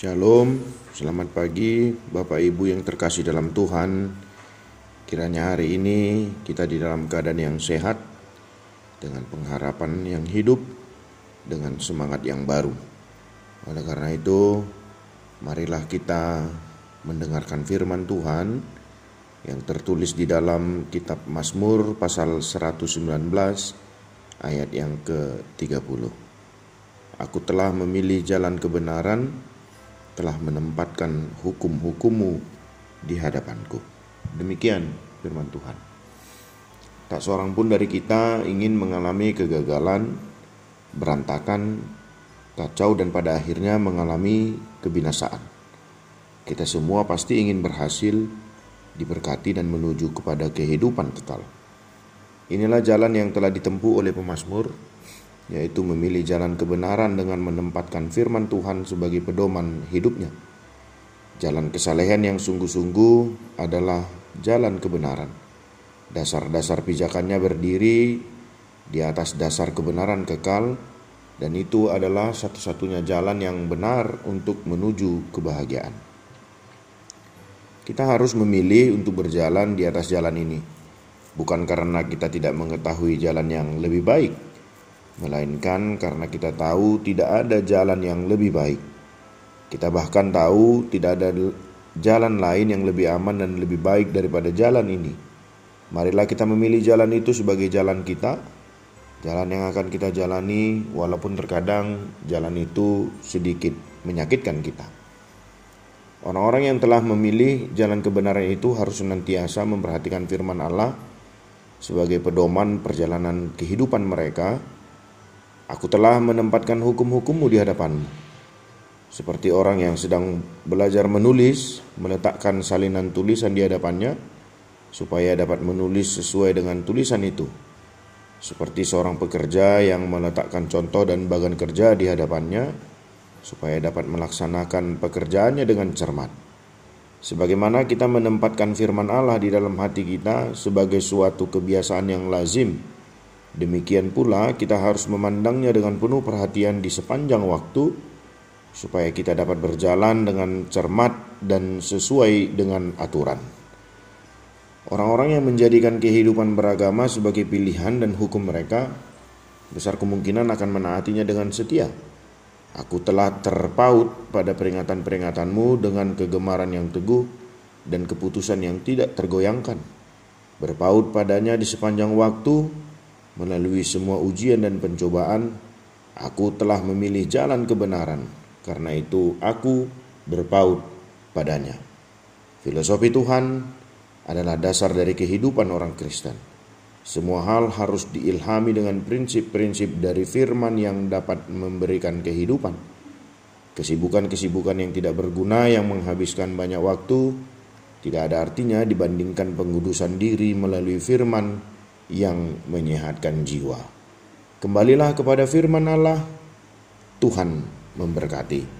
Shalom, selamat pagi Bapak Ibu yang terkasih dalam Tuhan. Kiranya hari ini kita di dalam keadaan yang sehat, dengan pengharapan yang hidup, dengan semangat yang baru. Oleh karena itu, marilah kita mendengarkan firman Tuhan yang tertulis di dalam kitab Mazmur pasal 119 ayat yang ke-30. Aku telah memilih jalan kebenaran, telah menempatkan hukum-hukummu di hadapanku. Demikian firman Tuhan. Tak seorang pun dari kita ingin mengalami kegagalan, berantakan, kacau dan pada akhirnya mengalami kebinasaan. Kita semua pasti ingin berhasil, diberkati dan menuju kepada kehidupan kekal. Inilah jalan yang telah ditempuh oleh pemazmur yaitu memilih jalan kebenaran dengan menempatkan firman Tuhan sebagai pedoman hidupnya. Jalan kesalehan yang sungguh-sungguh adalah jalan kebenaran. Dasar-dasar pijakannya berdiri di atas dasar kebenaran kekal, dan itu adalah satu-satunya jalan yang benar untuk menuju kebahagiaan. Kita harus memilih untuk berjalan di atas jalan ini, bukan karena kita tidak mengetahui jalan yang lebih baik melainkan karena kita tahu tidak ada jalan yang lebih baik. Kita bahkan tahu tidak ada jalan lain yang lebih aman dan lebih baik daripada jalan ini. Marilah kita memilih jalan itu sebagai jalan kita, jalan yang akan kita jalani, walaupun terkadang jalan itu sedikit menyakitkan kita. Orang-orang yang telah memilih jalan kebenaran itu harus senantiasa memperhatikan firman Allah sebagai pedoman perjalanan kehidupan mereka Aku telah menempatkan hukum-hukummu di hadapanmu. Seperti orang yang sedang belajar menulis, meletakkan salinan tulisan di hadapannya, supaya dapat menulis sesuai dengan tulisan itu. Seperti seorang pekerja yang meletakkan contoh dan bagan kerja di hadapannya, supaya dapat melaksanakan pekerjaannya dengan cermat. Sebagaimana kita menempatkan firman Allah di dalam hati kita sebagai suatu kebiasaan yang lazim, Demikian pula kita harus memandangnya dengan penuh perhatian di sepanjang waktu supaya kita dapat berjalan dengan cermat dan sesuai dengan aturan. Orang-orang yang menjadikan kehidupan beragama sebagai pilihan dan hukum mereka besar kemungkinan akan menaatinya dengan setia. Aku telah terpaut pada peringatan-peringatanmu dengan kegemaran yang teguh dan keputusan yang tidak tergoyangkan. Berpaut padanya di sepanjang waktu Melalui semua ujian dan pencobaan, aku telah memilih jalan kebenaran. Karena itu, aku berpaut padanya. Filosofi Tuhan adalah dasar dari kehidupan orang Kristen. Semua hal harus diilhami dengan prinsip-prinsip dari firman yang dapat memberikan kehidupan. Kesibukan-kesibukan yang tidak berguna yang menghabiskan banyak waktu tidak ada artinya dibandingkan pengudusan diri melalui firman yang menyehatkan jiwa. Kembalilah kepada firman Allah, Tuhan memberkati.